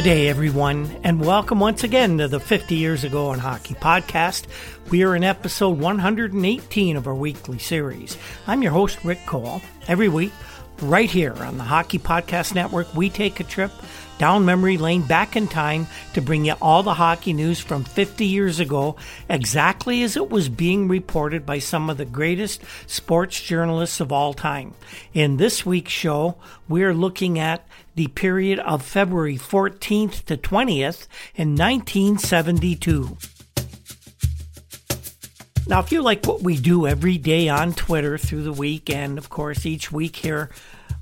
Good day, everyone, and welcome once again to the 50 Years Ago in Hockey podcast. We are in episode 118 of our weekly series. I'm your host, Rick Cole. Every week, right here on the Hockey Podcast Network, we take a trip down memory lane back in time to bring you all the hockey news from 50 years ago, exactly as it was being reported by some of the greatest sports journalists of all time. In this week's show, we're looking at the period of February 14th to 20th in 1972. Now, if you like what we do every day on Twitter through the week, and of course each week here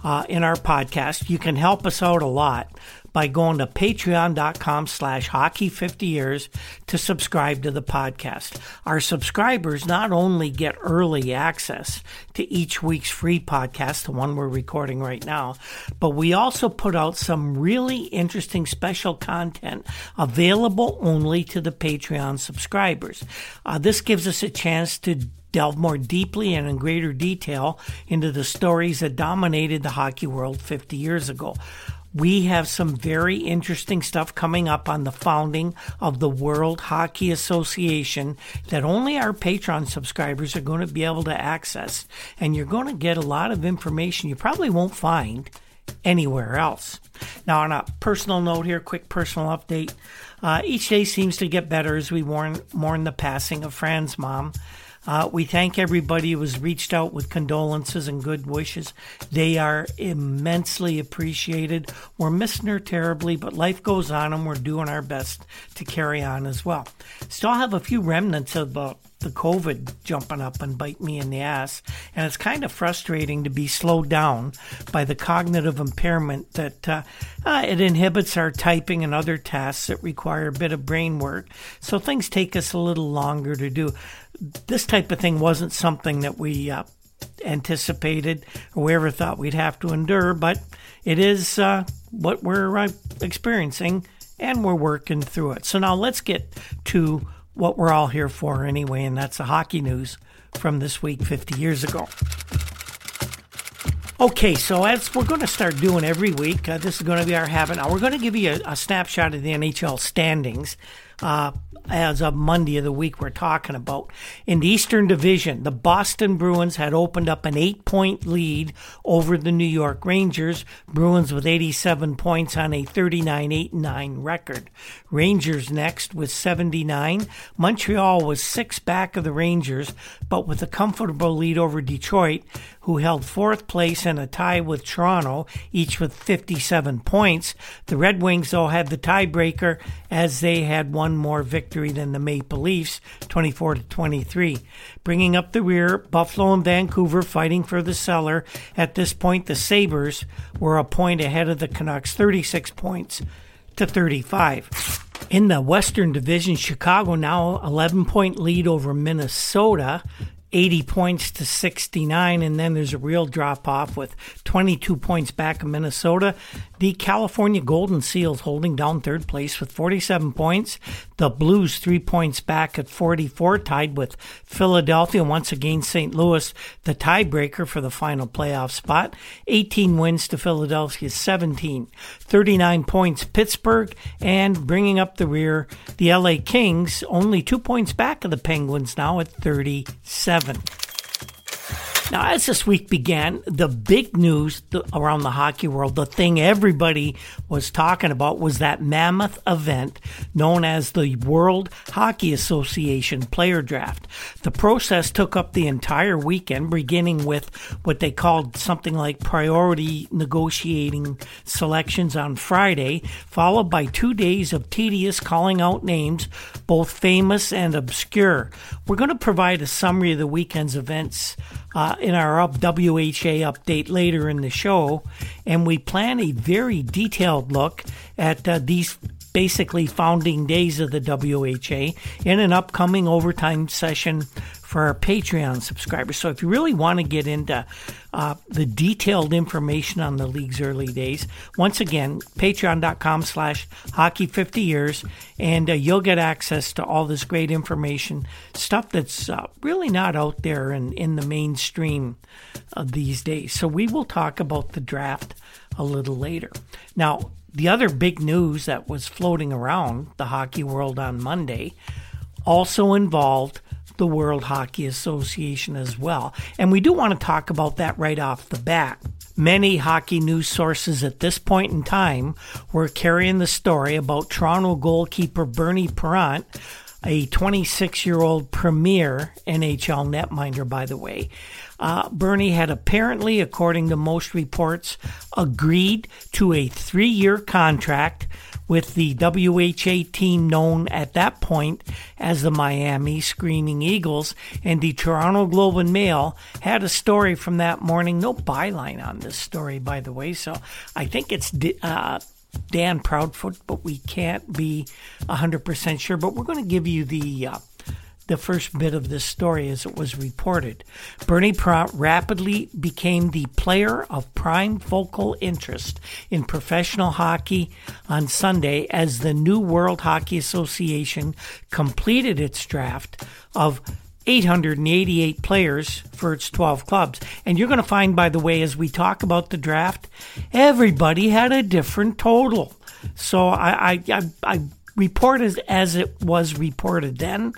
uh, in our podcast, you can help us out a lot by going to patreon.com slash hockey 50 years to subscribe to the podcast. Our subscribers not only get early access to each week's free podcast, the one we're recording right now, but we also put out some really interesting special content available only to the Patreon subscribers. Uh, this gives us a chance to delve more deeply and in greater detail into the stories that dominated the hockey world 50 years ago. We have some very interesting stuff coming up on the founding of the World Hockey Association that only our Patreon subscribers are going to be able to access. And you're going to get a lot of information you probably won't find anywhere else. Now, on a personal note here, quick personal update. Uh, each day seems to get better as we mourn, mourn the passing of Fran's mom. Uh, we thank everybody who has reached out with condolences and good wishes. They are immensely appreciated. We're missing her terribly, but life goes on and we're doing our best to carry on as well. Still have a few remnants of uh, the COVID jumping up and bite me in the ass. And it's kind of frustrating to be slowed down by the cognitive impairment that uh, uh, it inhibits our typing and other tasks that require a bit of brain work. So things take us a little longer to do. This type of thing wasn't something that we uh, anticipated or we ever thought we'd have to endure, but it is uh, what we're uh, experiencing and we're working through it. So now let's get to what we're all here for anyway, and that's the hockey news from this week 50 years ago. Okay, so as we're going to start doing every week, uh, this is going to be our habit. Now, we're going to give you a, a snapshot of the NHL standings uh, as of Monday of the week we're talking about. In the Eastern Division, the Boston Bruins had opened up an eight point lead over the New York Rangers. Bruins with 87 points on a 39 8 9 record. Rangers next with 79. Montreal was six back of the Rangers, but with a comfortable lead over Detroit, who held fourth place in a tie with Toronto, each with 57 points. The Red Wings, though, had the tiebreaker as they had one more victory than the Maple Leafs, 24 to 23. Bringing up the rear, Buffalo and Vancouver fighting for the cellar. At this point, the Sabres were a point ahead of the Canucks, 36 points to 35. In the Western Division, Chicago now 11 point lead over Minnesota 80 points to 69, and then there's a real drop off with 22 points back of Minnesota. The California Golden Seals holding down third place with 47 points. The Blues three points back at 44, tied with Philadelphia. Once again, St. Louis, the tiebreaker for the final playoff spot. 18 wins to Philadelphia's 17. 39 points Pittsburgh, and bringing up the rear, the LA Kings, only two points back of the Penguins now at 37 seven. Now, as this week began, the big news around the hockey world, the thing everybody was talking about was that mammoth event known as the World Hockey Association Player Draft. The process took up the entire weekend, beginning with what they called something like priority negotiating selections on Friday, followed by two days of tedious calling out names, both famous and obscure. We're going to provide a summary of the weekend's events uh, in our WHA update later in the show, and we plan a very detailed look at uh, these basically founding days of the WHA in an upcoming overtime session for our Patreon subscribers. So if you really want to get into uh, the detailed information on the league's early days, once again, patreon.com slash hockey 50 years, and uh, you'll get access to all this great information, stuff that's uh, really not out there in, in the mainstream these days. So we will talk about the draft a little later. Now, the other big news that was floating around the hockey world on Monday also involved the World Hockey Association as well. And we do want to talk about that right off the bat. Many hockey news sources at this point in time were carrying the story about Toronto goalkeeper Bernie Parent, a 26 year old premier NHL netminder, by the way. Uh, Bernie had apparently, according to most reports, agreed to a three year contract with the WHA team known at that point as the Miami Screaming Eagles. And the Toronto Globe and Mail had a story from that morning. No byline on this story, by the way. So I think it's uh, Dan Proudfoot, but we can't be 100% sure. But we're going to give you the. Uh, the first bit of this story as it was reported. Bernie Parent rapidly became the player of prime focal interest in professional hockey on Sunday as the new World Hockey Association completed its draft of 888 players for its 12 clubs. And you're going to find, by the way, as we talk about the draft, everybody had a different total. So I, I, I, I report as, as it was reported then.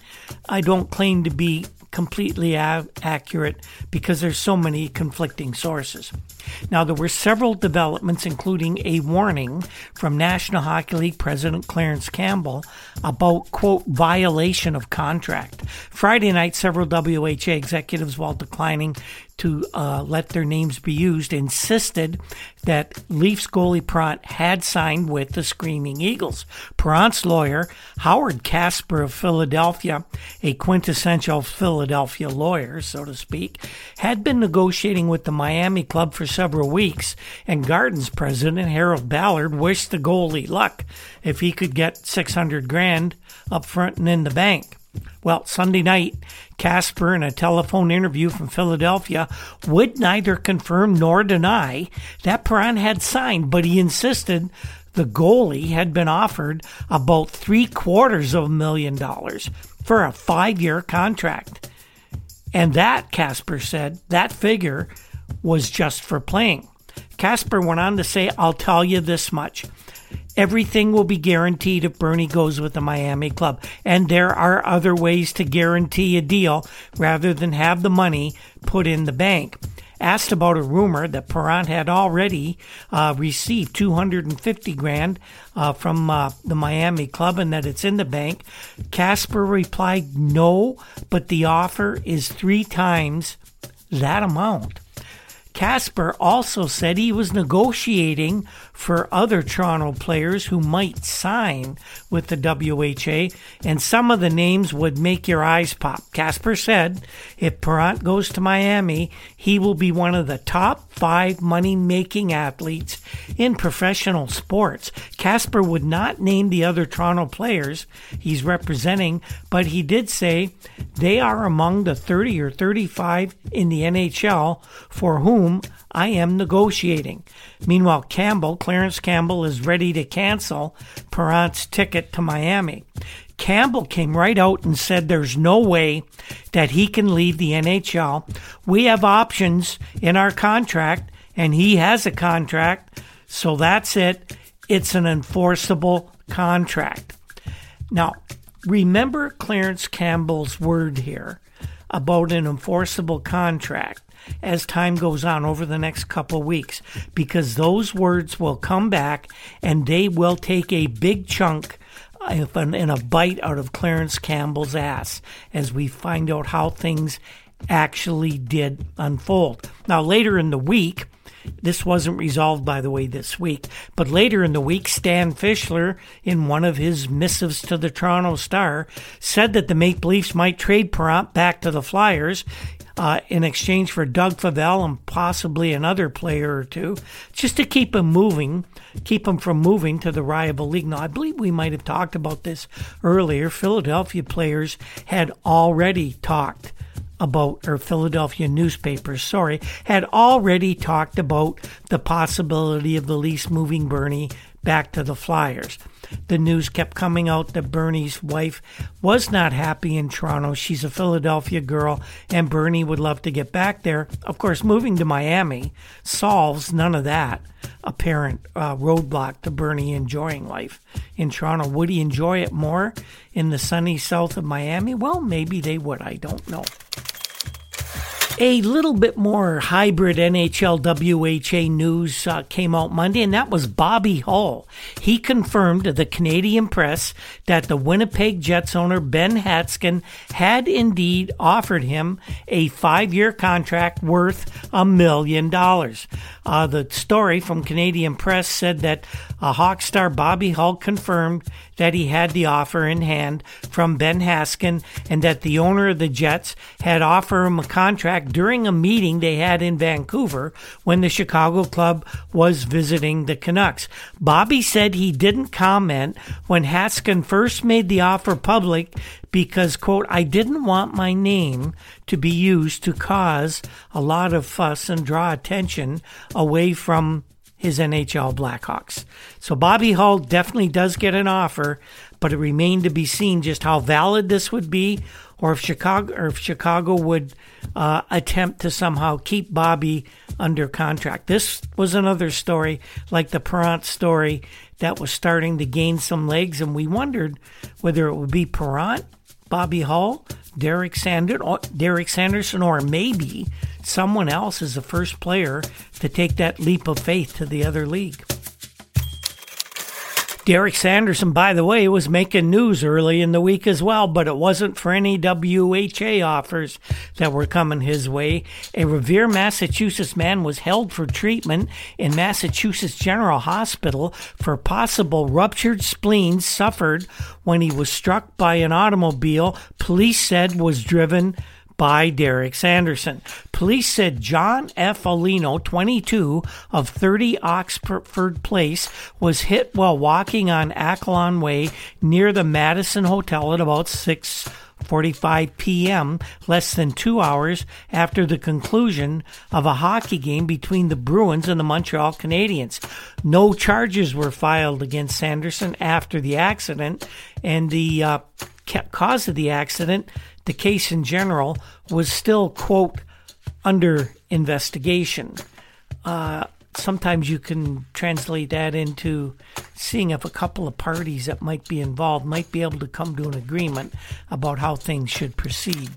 I don't claim to be completely a- accurate because there's so many conflicting sources. Now, there were several developments, including a warning from National Hockey League President Clarence Campbell about, quote, violation of contract. Friday night, several WHA executives, while declining to uh, let their names be used, insisted that Leafs goalie Parent had signed with the Screaming Eagles. Parent's lawyer, Howard Casper of Philadelphia, a quintessential Philadelphia lawyer, so to speak, had been negotiating with the Miami club for several weeks, and Gardens president Harold Ballard wished the goalie luck if he could get 600 grand up front and in the bank. Well, Sunday night, Casper, in a telephone interview from Philadelphia, would neither confirm nor deny that Parent had signed, but he insisted the goalie had been offered about three quarters of a million dollars for a five year contract. And that, Casper said, that figure was just for playing. Casper went on to say, I'll tell you this much. Everything will be guaranteed if Bernie goes with the Miami club. And there are other ways to guarantee a deal rather than have the money put in the bank. Asked about a rumor that Parent had already uh, received 250 grand uh, from uh, the Miami club and that it's in the bank, Casper replied, No, but the offer is three times that amount. Casper also said he was negotiating for other Toronto players who might sign with the WHA, and some of the names would make your eyes pop. Casper said if Parent goes to Miami, he will be one of the top five money making athletes in professional sports. Casper would not name the other Toronto players he's representing, but he did say they are among the 30 or 35 in the NHL for whom I am negotiating. Meanwhile, Campbell, Clarence Campbell, is ready to cancel Parent's ticket to Miami. Campbell came right out and said there's no way that he can leave the NHL. We have options in our contract, and he has a contract, so that's it. It's an enforceable contract. Now, remember Clarence Campbell's word here about an enforceable contract as time goes on over the next couple weeks because those words will come back and they will take a big chunk and a bite out of Clarence Campbell's ass as we find out how things actually did unfold. Now, later in the week, this wasn't resolved, by the way, this week. But later in the week, Stan Fischler, in one of his missives to the Toronto Star, said that the Maple Leafs might trade Parent back to the Flyers uh, in exchange for Doug Favell and possibly another player or two, just to keep him moving, keep him from moving to the rival league. Now, I believe we might have talked about this earlier. Philadelphia players had already talked about, or Philadelphia newspapers, sorry, had already talked about the possibility of the Leafs moving Bernie back to the Flyers. The news kept coming out that Bernie's wife was not happy in Toronto. She's a Philadelphia girl, and Bernie would love to get back there. Of course, moving to Miami solves none of that apparent uh, roadblock to Bernie enjoying life in Toronto. Would he enjoy it more in the sunny south of Miami? Well, maybe they would. I don't know a little bit more hybrid NHL WHA news uh, came out Monday, and that was Bobby Hull. He confirmed to the Canadian press that the Winnipeg Jets owner Ben Hatskin had indeed offered him a five year contract worth a million dollars. Uh, the story from Canadian press said that a Hawk star Bobby Hull confirmed that he had the offer in hand from Ben Hatskin and that the owner of the Jets had offered him a contract during a meeting they had in Vancouver when the Chicago club was visiting the Canucks. Bobby said he didn't comment when Hatskin first made the offer public because, quote, I didn't want my name to be used to cause a lot of fuss and draw attention away from his NHL Blackhawks. So Bobby Hull definitely does get an offer, but it remained to be seen just how valid this would be, or if Chicago or if Chicago would uh, attempt to somehow keep Bobby under contract. This was another story, like the Parent story, that was starting to gain some legs, and we wondered whether it would be Parent, Bobby Hull, Derek Sander, or Derek Sanderson, or maybe someone else is the first player to take that leap of faith to the other league. Derek Sanderson, by the way, was making news early in the week as well, but it wasn't for any WHA offers that were coming his way. A Revere, Massachusetts man was held for treatment in Massachusetts General Hospital for possible ruptured spleen suffered when he was struck by an automobile police said was driven by Derek Sanderson. Police said John F. Alino, 22, of 30 Oxford Place, was hit while walking on Aquiline Way near the Madison Hotel at about 6 45 p.m., less than two hours after the conclusion of a hockey game between the Bruins and the Montreal Canadiens. No charges were filed against Sanderson after the accident, and the uh, cause of the accident the case in general was still, quote, under investigation. Uh, sometimes you can translate that into seeing if a couple of parties that might be involved might be able to come to an agreement about how things should proceed.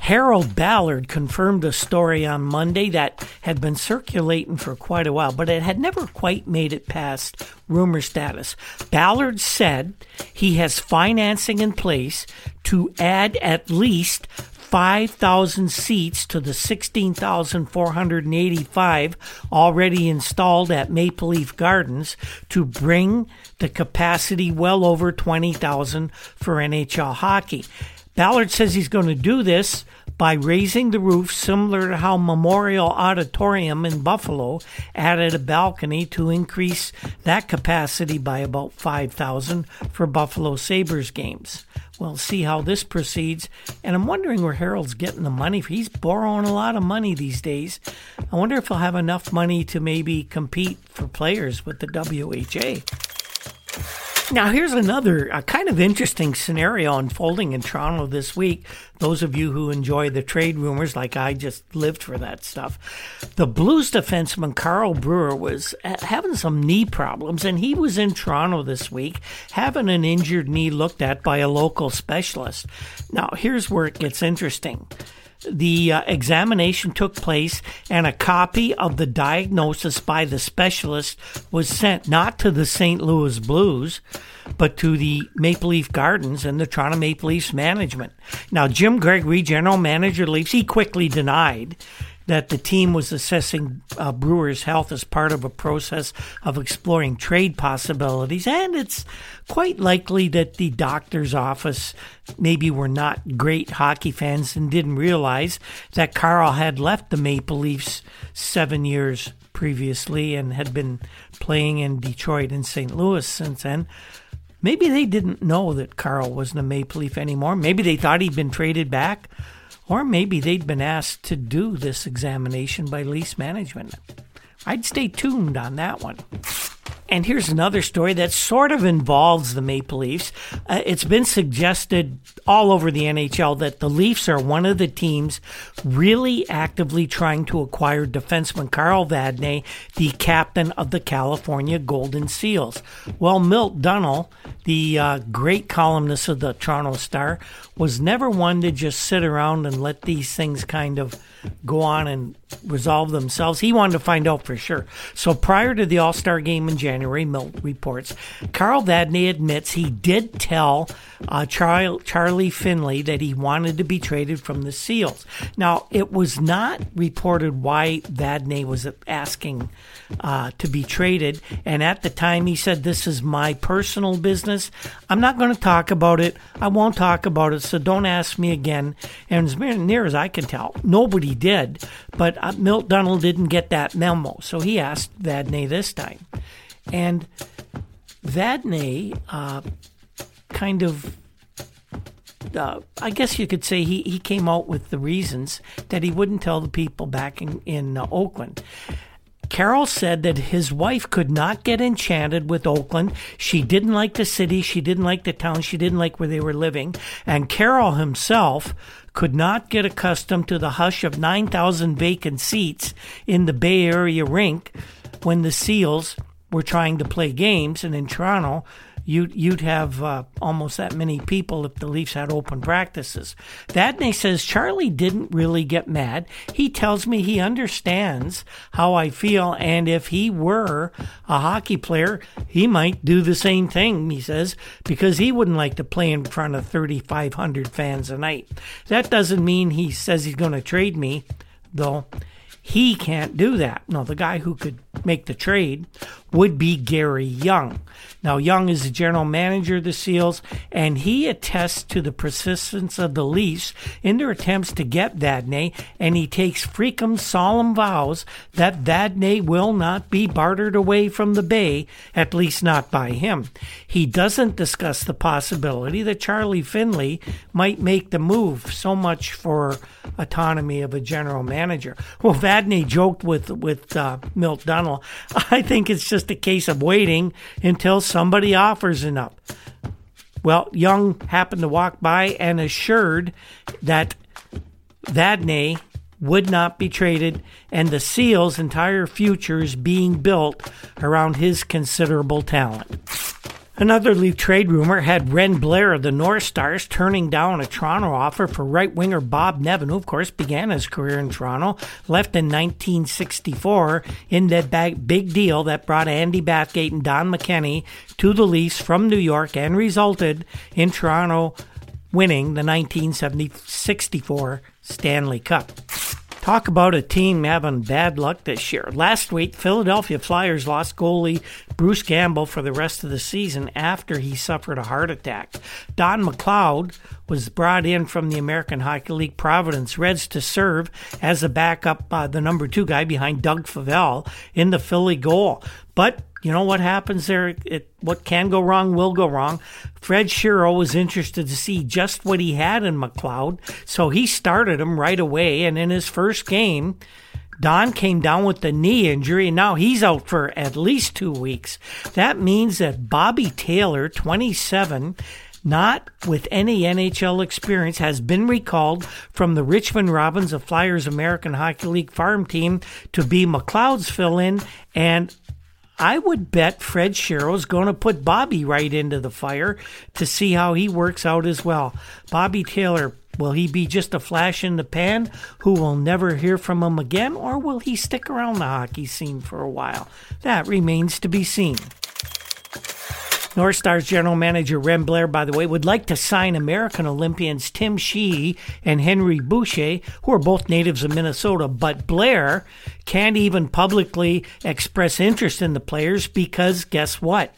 Harold Ballard confirmed a story on Monday that had been circulating for quite a while, but it had never quite made it past rumor status. Ballard said he has financing in place to add at least 5,000 seats to the 16,485 already installed at Maple Leaf Gardens to bring the capacity well over 20,000 for NHL hockey. Ballard says he's going to do this by raising the roof similar to how Memorial Auditorium in Buffalo added a balcony to increase that capacity by about 5,000 for Buffalo Sabres games. We'll see how this proceeds. And I'm wondering where Harold's getting the money. He's borrowing a lot of money these days. I wonder if he'll have enough money to maybe compete for players with the WHA. Now, here's another uh, kind of interesting scenario unfolding in Toronto this week. Those of you who enjoy the trade rumors, like I just lived for that stuff. The Blues defenseman Carl Brewer was uh, having some knee problems, and he was in Toronto this week having an injured knee looked at by a local specialist. Now, here's where it gets interesting the uh, examination took place and a copy of the diagnosis by the specialist was sent not to the St. Louis Blues, but to the Maple Leaf Gardens and the Toronto Maple Leafs management. Now, Jim Gregory, general manager Leafs, he quickly denied that the team was assessing uh, Brewer's health as part of a process of exploring trade possibilities, and it's quite likely that the doctor's office maybe were not great hockey fans and didn't realize that Carl had left the Maple Leafs seven years previously and had been playing in Detroit and St. Louis since then. Maybe they didn't know that Carl wasn't a Maple Leaf anymore. Maybe they thought he'd been traded back. Or maybe they'd been asked to do this examination by lease management. I'd stay tuned on that one. And here's another story that sort of involves the Maple Leafs. Uh, it's been suggested all over the NHL that the Leafs are one of the teams really actively trying to acquire defenseman Carl Vadnais, the captain of the California Golden Seals. Well, Milt Dunnell, the uh, great columnist of the Toronto Star, was never one to just sit around and let these things kind of go on and resolve themselves. He wanted to find out for sure. So prior to the All Star game in January, Milt reports, Carl Vadnais admits he did tell uh, Char- Charlie Finley that he wanted to be traded from the Seals. Now, it was not reported why Vadnais was asking uh, to be traded. And at the time, he said, This is my personal business. I'm not going to talk about it. I won't talk about it. So don't ask me again. And as near as I can tell, nobody did. But uh, Milt Dunnell didn't get that memo. So he asked Vadnais this time. And Vadnais uh, kind of uh, I guess you could say he, he came out with the reasons that he wouldn't tell the people back in, in uh, Oakland. Carol said that his wife could not get enchanted with Oakland. She didn't like the city. She didn't like the town. She didn't like where they were living. And Carol himself could not get accustomed to the hush of 9,000 vacant seats in the Bay Area rink when the Seals were trying to play games. And in Toronto, you'd you'd have uh, almost that many people if the Leafs had open practices. Vadnais says Charlie didn't really get mad. He tells me he understands how I feel, and if he were a hockey player, he might do the same thing. He says because he wouldn't like to play in front of 3,500 fans a night. That doesn't mean he says he's going to trade me, though. He can't do that. No, the guy who could make the trade would be Gary Young. Now, Young is the general manager of the SEALs, and he attests to the persistence of the Leafs in their attempts to get Vadnais, and he takes freakum solemn vows that Vadnais will not be bartered away from the Bay, at least not by him. He doesn't discuss the possibility that Charlie Finley might make the move, so much for autonomy of a general manager. Well, Vadnais joked with, with uh, Milt Dunnell, I think it's just a case of waiting until somebody offers enough. Well, Young happened to walk by and assured that Vadnais would not be traded, and the Seals' entire future is being built around his considerable talent. Another Leaf trade rumor had Wren Blair of the North Stars turning down a Toronto offer for right winger Bob Nevin, who, of course, began his career in Toronto, left in 1964 in that big deal that brought Andy Bathgate and Don McKenney to the Leafs from New York and resulted in Toronto winning the 1964 Stanley Cup. Talk about a team having bad luck this year. Last week, Philadelphia Flyers lost goalie Bruce Campbell for the rest of the season after he suffered a heart attack. Don McLeod was brought in from the American Hockey League Providence Reds to serve as a backup, uh, the number two guy behind Doug Favell in the Philly goal. But you know what happens there? It, what can go wrong will go wrong. Fred Shero was interested to see just what he had in McLeod, so he started him right away. And in his first game, Don came down with the knee injury, and now he's out for at least two weeks. That means that Bobby Taylor, 27, not with any NHL experience, has been recalled from the Richmond Robins of Flyers American Hockey League farm team to be McLeod's fill in. And I would bet Fred Shero's going to put Bobby right into the fire to see how he works out as well. Bobby Taylor, will he be just a flash in the pan who will never hear from him again, or will he stick around the hockey scene for a while? That remains to be seen. North Stars general manager Wren Blair, by the way, would like to sign American Olympians Tim Sheehy and Henry Boucher, who are both natives of Minnesota. But Blair can't even publicly express interest in the players because guess what?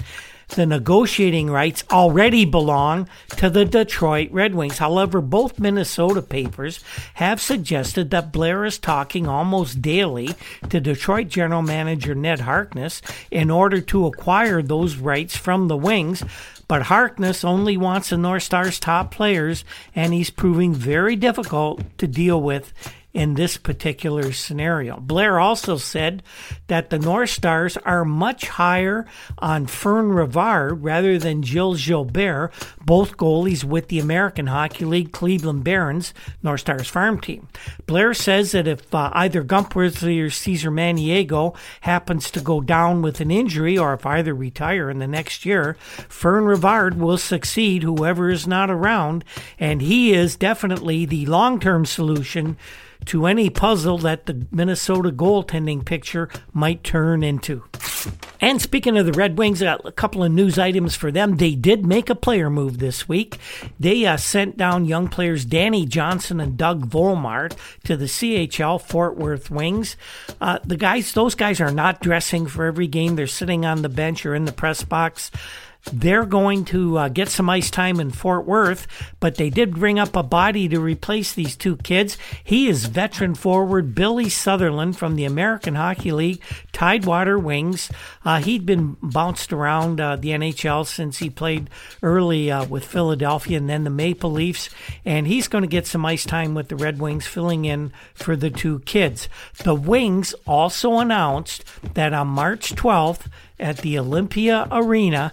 The negotiating rights already belong to the Detroit Red Wings. However, both Minnesota papers have suggested that Blair is talking almost daily to Detroit general manager Ned Harkness in order to acquire those rights from the Wings. But Harkness only wants the North Stars top players, and he's proving very difficult to deal with in this particular scenario. Blair also said that the North Stars are much higher on Fern Rivard rather than Gilles Gilbert, both goalies with the American Hockey League Cleveland Barons North Stars farm team. Blair says that if uh, either Gump Worsley or Cesare Maniago happens to go down with an injury or if either retire in the next year, Fern Rivard will succeed whoever is not around, and he is definitely the long-term solution to any puzzle that the Minnesota goaltending picture might turn into. And speaking of the Red Wings, a couple of news items for them. They did make a player move this week. They uh, sent down young players Danny Johnson and Doug Volmar to the CHL Fort Worth Wings. Uh, the guys, those guys are not dressing for every game. They're sitting on the bench or in the press box. They're going to uh, get some ice time in Fort Worth, but they did bring up a body to replace these two kids. He is veteran forward Billy Sutherland from the American Hockey League Tidewater Wings. Uh, he'd been bounced around uh, the NHL since he played early uh, with Philadelphia and then the Maple Leafs, and he's going to get some ice time with the Red Wings, filling in for the two kids. The Wings also announced that on March 12th at the Olympia Arena,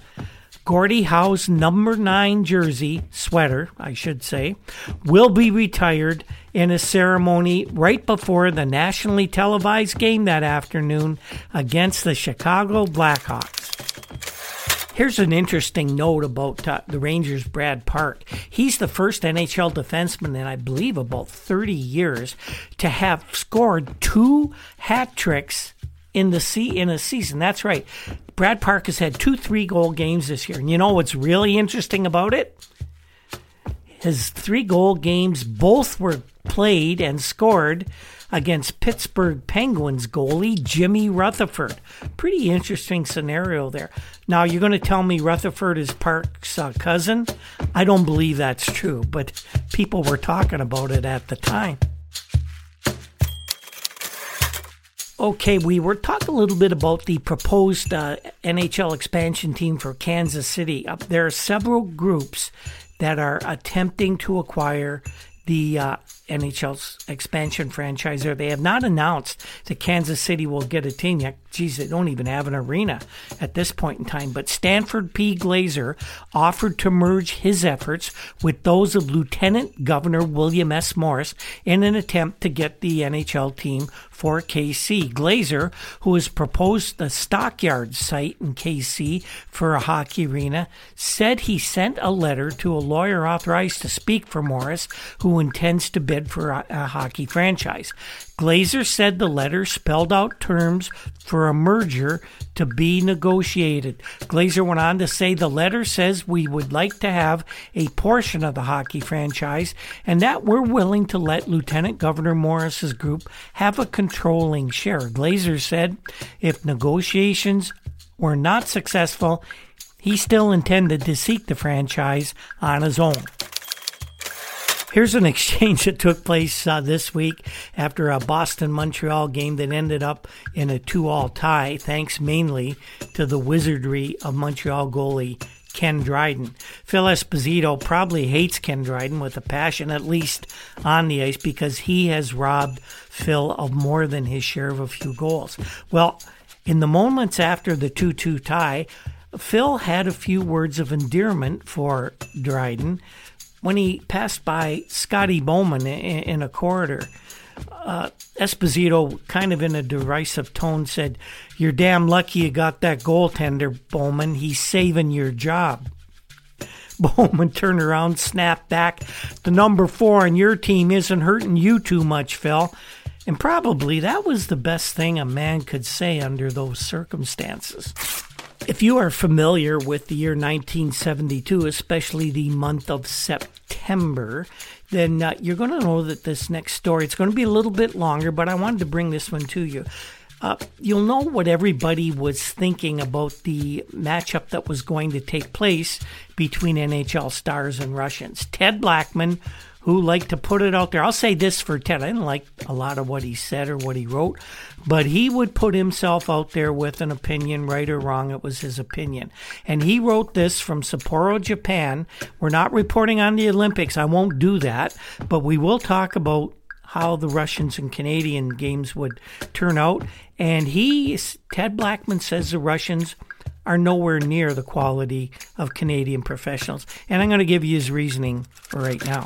Gordie Howe's number nine jersey, sweater, I should say, will be retired in a ceremony right before the nationally televised game that afternoon against the Chicago Blackhawks. Here's an interesting note about uh, the Rangers' Brad Park. He's the first NHL defenseman in, I believe, about 30 years to have scored two hat tricks in the sea in a season. That's right. Brad Park has had two three goal games this year. And you know what's really interesting about it? His three goal games both were played and scored against Pittsburgh Penguins goalie Jimmy Rutherford. Pretty interesting scenario there. Now, you're going to tell me Rutherford is Park's uh, cousin? I don't believe that's true, but people were talking about it at the time. Okay, we were talking a little bit about the proposed uh, NHL expansion team for Kansas City. Uh, there are several groups that are attempting to acquire the uh, NHL's expansion franchise there. They have not announced that Kansas City will get a team yet. Geez, they don't even have an arena at this point in time. But Stanford P. Glazer offered to merge his efforts with those of Lieutenant Governor William S. Morris in an attempt to get the NHL team for KC. Glazer, who has proposed the Stockyard site in KC for a hockey arena, said he sent a letter to a lawyer authorized to speak for Morris, who intends to bid for a, a hockey franchise. Glazer said the letter spelled out terms for a merger to be negotiated. Glazer went on to say the letter says we would like to have a portion of the hockey franchise and that we're willing to let Lieutenant Governor Morris's group have a controlling share. Glazer said if negotiations were not successful, he still intended to seek the franchise on his own. Here's an exchange that took place uh, this week after a Boston Montreal game that ended up in a two all tie, thanks mainly to the wizardry of Montreal goalie Ken Dryden. Phil Esposito probably hates Ken Dryden with a passion, at least on the ice, because he has robbed Phil of more than his share of a few goals. Well, in the moments after the 2 2 tie, Phil had a few words of endearment for Dryden when he passed by Scotty Bowman in, in a corridor. Uh, Esposito, kind of in a derisive tone, said, You're damn lucky you got that goaltender, Bowman. He's saving your job. Bowman turned around, snapped back. The number four on your team isn't hurting you too much, Phil. And probably that was the best thing a man could say under those circumstances. If you are familiar with the year 1972, especially the month of September, then uh, you're going to know that this next story it's going to be a little bit longer, but I wanted to bring this one to you. Uh, you'll know what everybody was thinking about the matchup that was going to take place between NHL stars and Russians. Ted Blackman who like to put it out there. I'll say this for Ted. I didn't like a lot of what he said or what he wrote, but he would put himself out there with an opinion, right or wrong. It was his opinion. And he wrote this from Sapporo, Japan. We're not reporting on the Olympics. I won't do that, but we will talk about how the Russians and Canadian games would turn out. And he, Ted Blackman says the Russians are nowhere near the quality of Canadian professionals. And I'm going to give you his reasoning right now.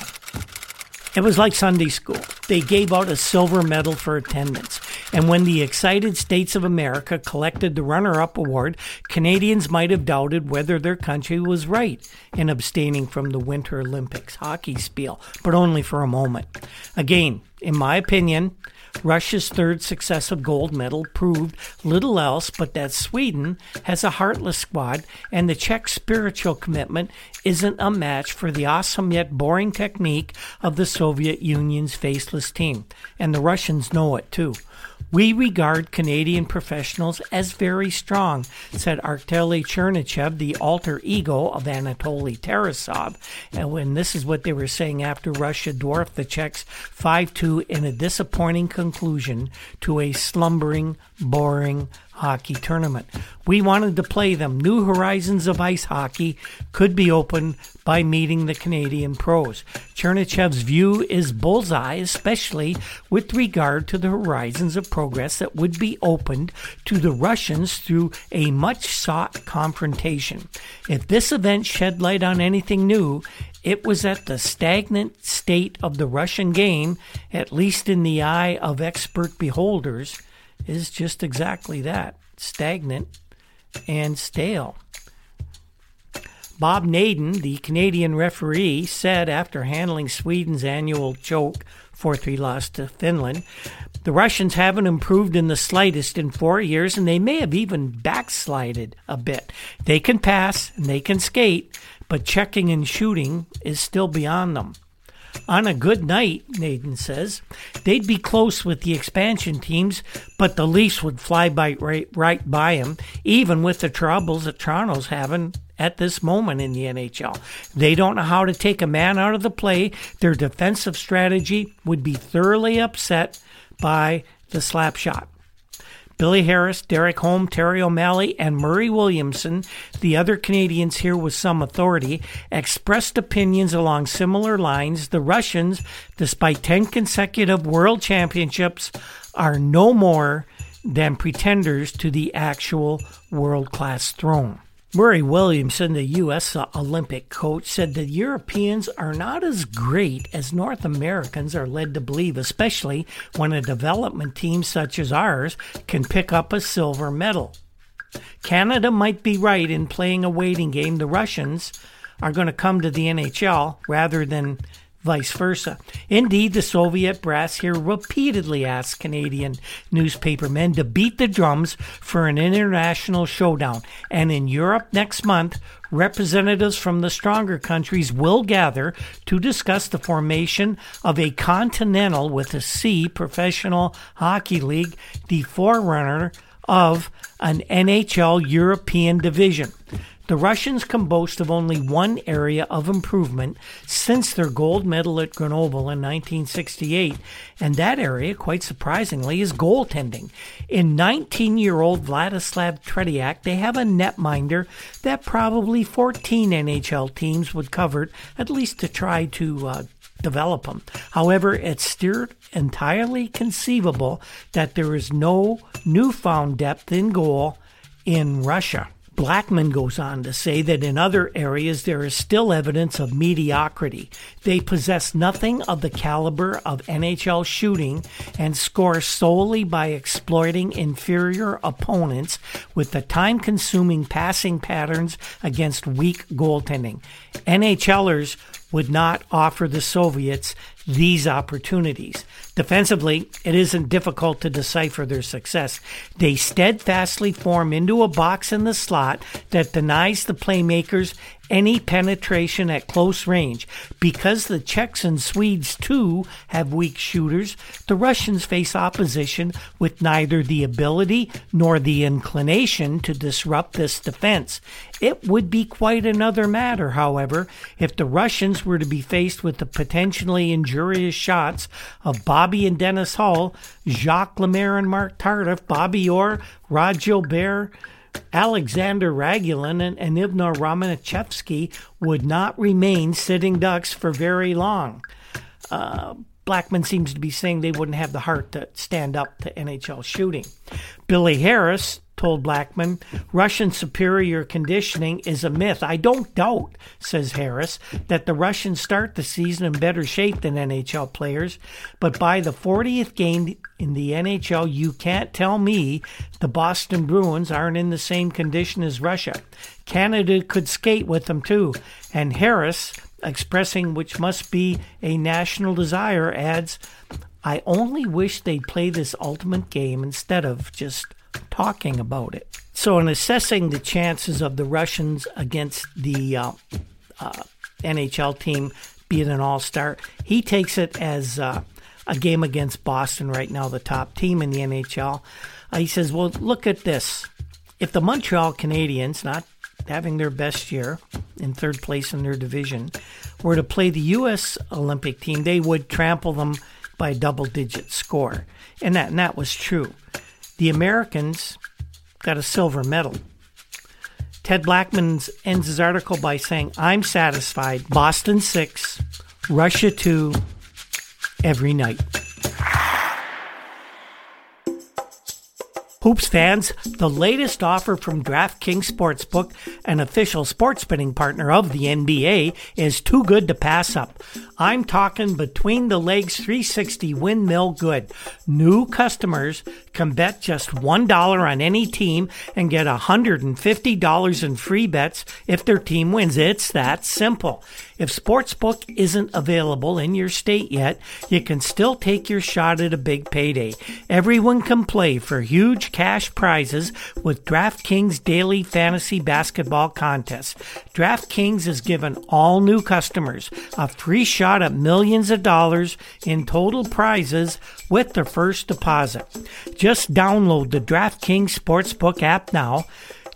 It was like Sunday school. They gave out a silver medal for attendance. And when the excited states of America collected the runner up award, Canadians might have doubted whether their country was right in abstaining from the Winter Olympics hockey spiel, but only for a moment. Again, in my opinion, Russia's third successive gold medal proved little else but that Sweden has a heartless squad and the Czech spiritual commitment isn't a match for the awesome yet boring technique of the Soviet Union's faceless team. And the Russians know it too. We regard Canadian professionals as very strong, said Arkady Chernyshev, the alter ego of Anatoly Tarasov. And when this is what they were saying after Russia dwarfed the Czechs 5 2 in a disappointing conclusion to a slumbering, boring hockey tournament. We wanted to play them. New horizons of ice hockey could be opened by meeting the Canadian pros. Chernyshev's view is bullseye, especially with regard to the horizons of progress that would be opened to the Russians through a much sought confrontation. If this event shed light on anything new, it was at the stagnant state of the Russian game, at least in the eye of expert beholders, is just exactly that stagnant and stale. Bob Nadin, the Canadian referee, said after handling Sweden's annual choke 4 3 loss to Finland, the Russians haven't improved in the slightest in four years, and they may have even backslided a bit. They can pass and they can skate, but checking and shooting is still beyond them. On a good night, Nadin says, they'd be close with the expansion teams, but the Leafs would fly by right, right by them, even with the troubles that Toronto's having at this moment in the NHL. They don't know how to take a man out of the play. Their defensive strategy would be thoroughly upset by the slap shot. Billy Harris, Derek Holm, Terry O'Malley, and Murray Williamson, the other Canadians here with some authority, expressed opinions along similar lines. The Russians, despite 10 consecutive world championships, are no more than pretenders to the actual world class throne. Murray Williamson, the U.S. Olympic coach, said the Europeans are not as great as North Americans are led to believe, especially when a development team such as ours can pick up a silver medal. Canada might be right in playing a waiting game. The Russians are going to come to the NHL rather than vice versa. Indeed, the Soviet brass here repeatedly asked Canadian newspapermen to beat the drums for an international showdown. And in Europe next month, representatives from the stronger countries will gather to discuss the formation of a continental with a C professional hockey league, the forerunner of an NHL European division. The Russians can boast of only one area of improvement since their gold medal at Grenoble in 1968, and that area, quite surprisingly, is goaltending. In 19 year old Vladislav Tretiak, they have a netminder that probably 14 NHL teams would covet, at least to try to uh, develop them. However, it's still entirely conceivable that there is no newfound depth in goal in Russia. Blackman goes on to say that in other areas there is still evidence of mediocrity. They possess nothing of the caliber of NHL shooting and score solely by exploiting inferior opponents with the time consuming passing patterns against weak goaltending. NHLers would not offer the Soviets these opportunities. Defensively, it isn't difficult to decipher their success. They steadfastly form into a box in the slot that denies the playmakers any penetration at close range. Because the Czechs and Swedes too have weak shooters, the Russians face opposition with neither the ability nor the inclination to disrupt this defense. It would be quite another matter, however, if the Russians were to be faced with the potentially injurious shots of Bobby and Dennis Hull, Jacques Lemaire and Marc Tardif, Bobby Orr, Rod Gilbert, Alexander Ragulin and, and Romanichevsky would not remain sitting ducks for very long. Uh, Blackman seems to be saying they wouldn't have the heart to stand up to NHL shooting. Billy Harris told Blackman, Russian superior conditioning is a myth. I don't doubt, says Harris, that the Russians start the season in better shape than NHL players, but by the 40th game in the NHL, you can't tell me the Boston Bruins aren't in the same condition as Russia. Canada could skate with them too. And Harris, expressing which must be a national desire, adds, I only wish they'd play this ultimate game instead of just talking about it. So, in assessing the chances of the Russians against the uh, uh, NHL team being an all star, he takes it as uh, a game against Boston right now, the top team in the NHL. Uh, he says, Well, look at this. If the Montreal Canadiens, not having their best year in third place in their division, were to play the U.S. Olympic team, they would trample them by a double digit score. And that, and that was true. The Americans got a silver medal. Ted Blackman ends his article by saying, I'm satisfied. Boston 6, Russia 2, every night. Hoops fans, the latest offer from DraftKings Sportsbook, an official sports betting partner of the NBA, is too good to pass up. I'm talking between the legs 360 windmill good. New customers can bet just $1 on any team and get $150 in free bets if their team wins. It's that simple. If Sportsbook isn't available in your state yet, you can still take your shot at a big payday. Everyone can play for huge cash prizes with DraftKings Daily Fantasy Basketball Contest. DraftKings has given all new customers a free shot at millions of dollars in total prizes with their first deposit. Just download the DraftKings Sportsbook app now.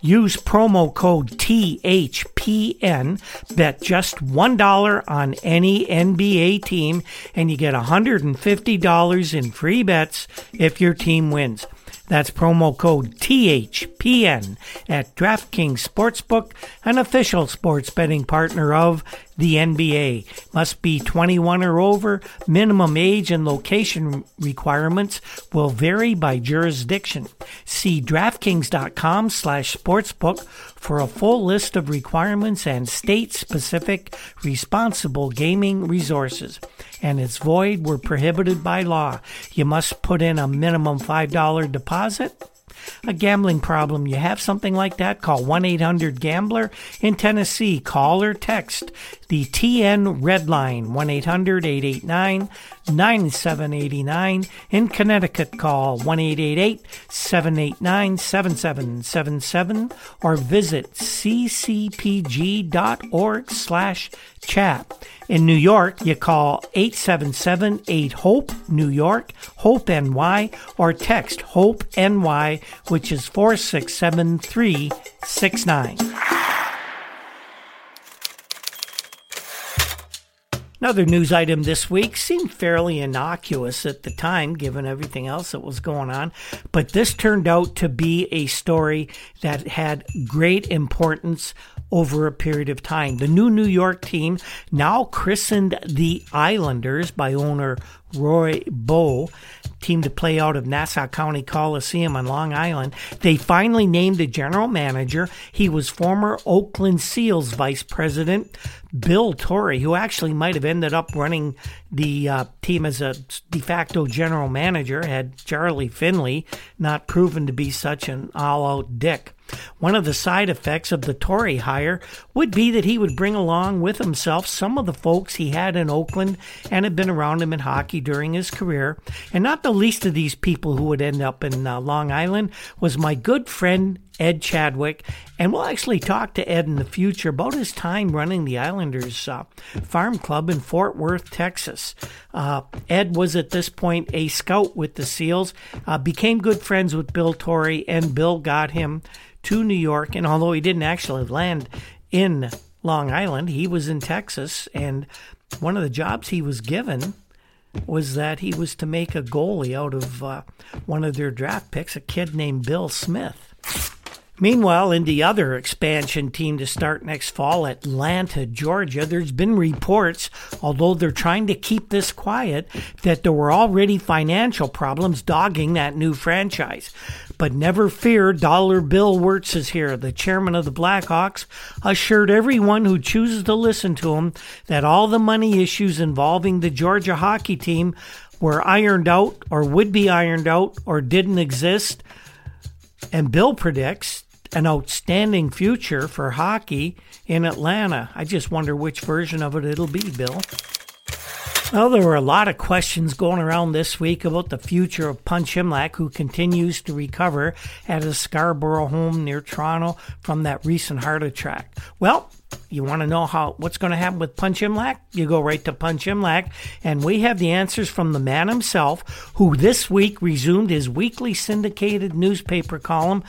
Use promo code THPN, bet just $1 on any NBA team, and you get $150 in free bets if your team wins. That's promo code THPN at DraftKings Sportsbook, an official sports betting partner of the NBA. Must be 21 or over. Minimum age and location requirements will vary by jurisdiction. See DraftKings.com slash sportsbook for a full list of requirements and state-specific responsible gaming resources. And it's void were prohibited by law. You must put in a minimum $5 deposit a gambling problem, you have something like that, call 1 800 Gambler. In Tennessee, call or text the TN Red Line, 1 800 889 9789. In Connecticut, call 1 888 789 7777 or visit ccpg.org slash chat. In New York, you call 877 8 HOPE New York, HOPE NY, or text HOPE NY, which is 467369. Another news item this week seemed fairly innocuous at the time, given everything else that was going on, but this turned out to be a story that had great importance over a period of time. The new New York team, now christened the Islanders by owner Roy Boe, team to play out of Nassau County Coliseum on Long Island. They finally named a general manager. He was former Oakland Seals vice president Bill Torrey, who actually might have ended up running the uh, team as a de facto general manager had Charlie Finley not proven to be such an all out dick. One of the side effects of the Torrey hire would be that he would bring along with himself some of the folks he had in Oakland and had been around him in hockey during his career. And not the least of these people who would end up in uh, Long Island was my good friend Ed Chadwick, and we'll actually talk to Ed in the future about his time running the Islanders uh, Farm Club in Fort Worth, Texas. Uh, Ed was at this point a scout with the Seals, uh, became good friends with Bill Torrey, and Bill got him to New York. And although he didn't actually land in Long Island, he was in Texas, and one of the jobs he was given was that he was to make a goalie out of uh, one of their draft picks, a kid named Bill Smith. Meanwhile, in the other expansion team to start next fall, Atlanta, Georgia, there's been reports, although they're trying to keep this quiet, that there were already financial problems dogging that new franchise. But never fear, Dollar Bill Wirtz is here. The chairman of the Blackhawks assured everyone who chooses to listen to him that all the money issues involving the Georgia hockey team were ironed out or would be ironed out or didn't exist. And Bill predicts an outstanding future for hockey in Atlanta. I just wonder which version of it it'll be, Bill. Well, there were a lot of questions going around this week about the future of Punch Imlach, who continues to recover at his Scarborough home near Toronto from that recent heart attack. Well, you want to know how what's going to happen with Punch Imlach? You go right to Punch Imlach, and we have the answers from the man himself, who this week resumed his weekly syndicated newspaper column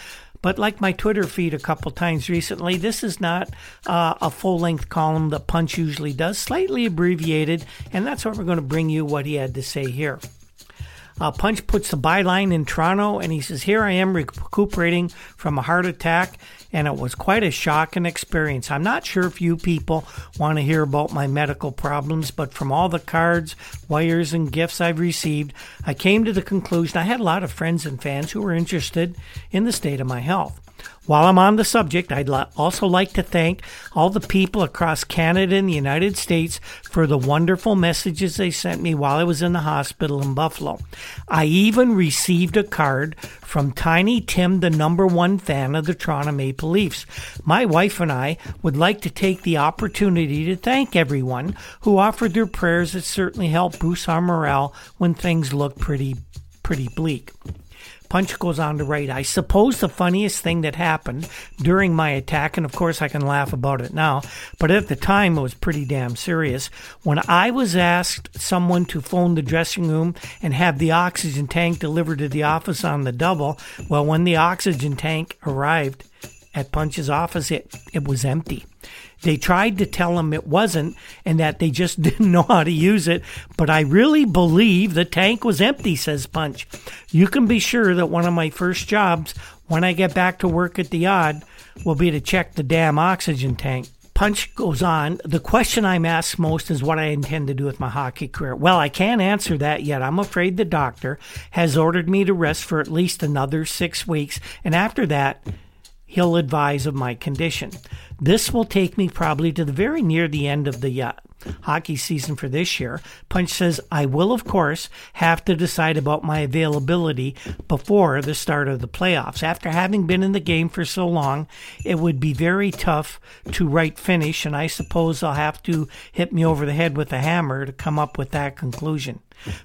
but like my Twitter feed a couple times recently, this is not uh, a full length column that Punch usually does, slightly abbreviated, and that's what we're going to bring you what he had to say here. Uh, Punch puts the byline in Toronto, and he says, Here I am recuperating from a heart attack and it was quite a shocking experience. I'm not sure if you people want to hear about my medical problems, but from all the cards, wires, and gifts I've received, I came to the conclusion I had a lot of friends and fans who were interested in the state of my health. While I'm on the subject, I'd also like to thank all the people across Canada and the United States for the wonderful messages they sent me while I was in the hospital in Buffalo. I even received a card from Tiny Tim, the number one fan of the Toronto Maple Leafs. My wife and I would like to take the opportunity to thank everyone who offered their prayers that certainly helped boost our morale when things looked pretty, pretty bleak. Punch goes on to write, I suppose the funniest thing that happened during my attack, and of course I can laugh about it now, but at the time it was pretty damn serious. When I was asked someone to phone the dressing room and have the oxygen tank delivered to the office on the double, well, when the oxygen tank arrived at Punch's office, it, it was empty. They tried to tell him it wasn't and that they just didn't know how to use it, but I really believe the tank was empty, says Punch. You can be sure that one of my first jobs when I get back to work at the Aud will be to check the damn oxygen tank. Punch goes on. The question I'm asked most is what I intend to do with my hockey career. Well, I can't answer that yet. I'm afraid the doctor has ordered me to rest for at least another six weeks, and after that, he'll advise of my condition. This will take me probably to the very near the end of the uh, hockey season for this year. Punch says, I will, of course, have to decide about my availability before the start of the playoffs. After having been in the game for so long, it would be very tough to write finish, and I suppose I'll have to hit me over the head with a hammer to come up with that conclusion.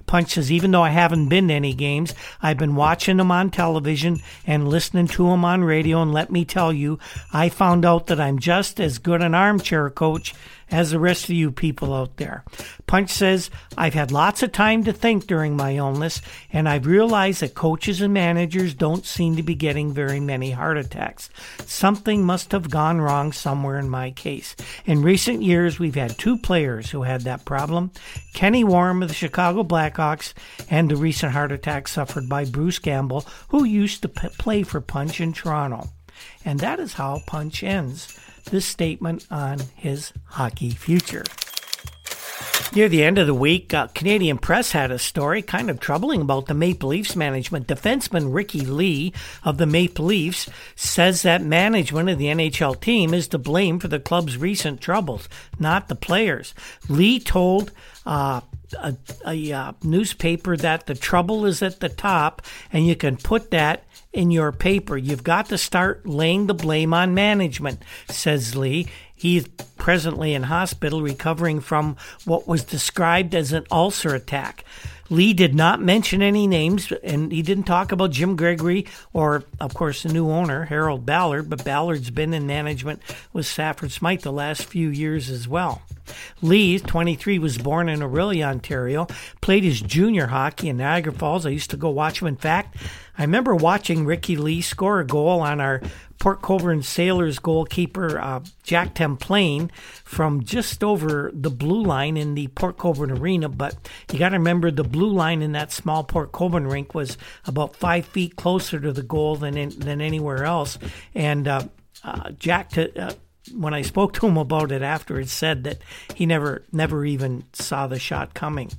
Punch says, even though I haven't been to any games, I've been watching them on television and listening to them on radio, and let me tell you, I found out that I'm just as good an armchair coach as the rest of you people out there. Punch says, I've had lots of time to think during my illness, and I've realized that coaches and managers don't seem to be getting very many heart attacks. Something must have gone wrong somewhere in my case. In recent years, we've had two players who had that problem Kenny Wharram of the Chicago Blackhawks, and the recent heart attack suffered by Bruce Campbell, who used to p- play for Punch in Toronto. And that is how Punch ends this statement on his hockey future. Near the end of the week, uh, Canadian Press had a story kind of troubling about the Maple Leafs management. Defenseman Ricky Ley of the Maple Leafs says that management of the NHL team is to blame for the club's recent troubles, not the players. Ley told uh, a, a uh, newspaper that the trouble is at the top, and you can put that in your paper. You've got to start laying the blame on management, says Ley. He is presently in hospital recovering from what was described as an ulcer attack. Ley did not mention any names, and he didn't talk about Jim Gregory or, of course, the new owner, Harold Ballard, but Ballard's been in management with Stafford Smythe the last few years as well. Ley, 23, was born in Orillia, Ontario, played his junior hockey in Niagara Falls. I used to go watch him. In fact, I remember watching Ricky Ley score a goal on our Port Colborne Sailors goalkeeper uh, Jack Templane from just over the blue line in the Port Colborne Arena. But you got to remember the blue line in that small Port Colborne rink was about five feet closer to the goal than in, than anywhere else. And uh, uh, Jack to, uh, when I spoke to him about it afterwards, said that he never never even saw the shot coming.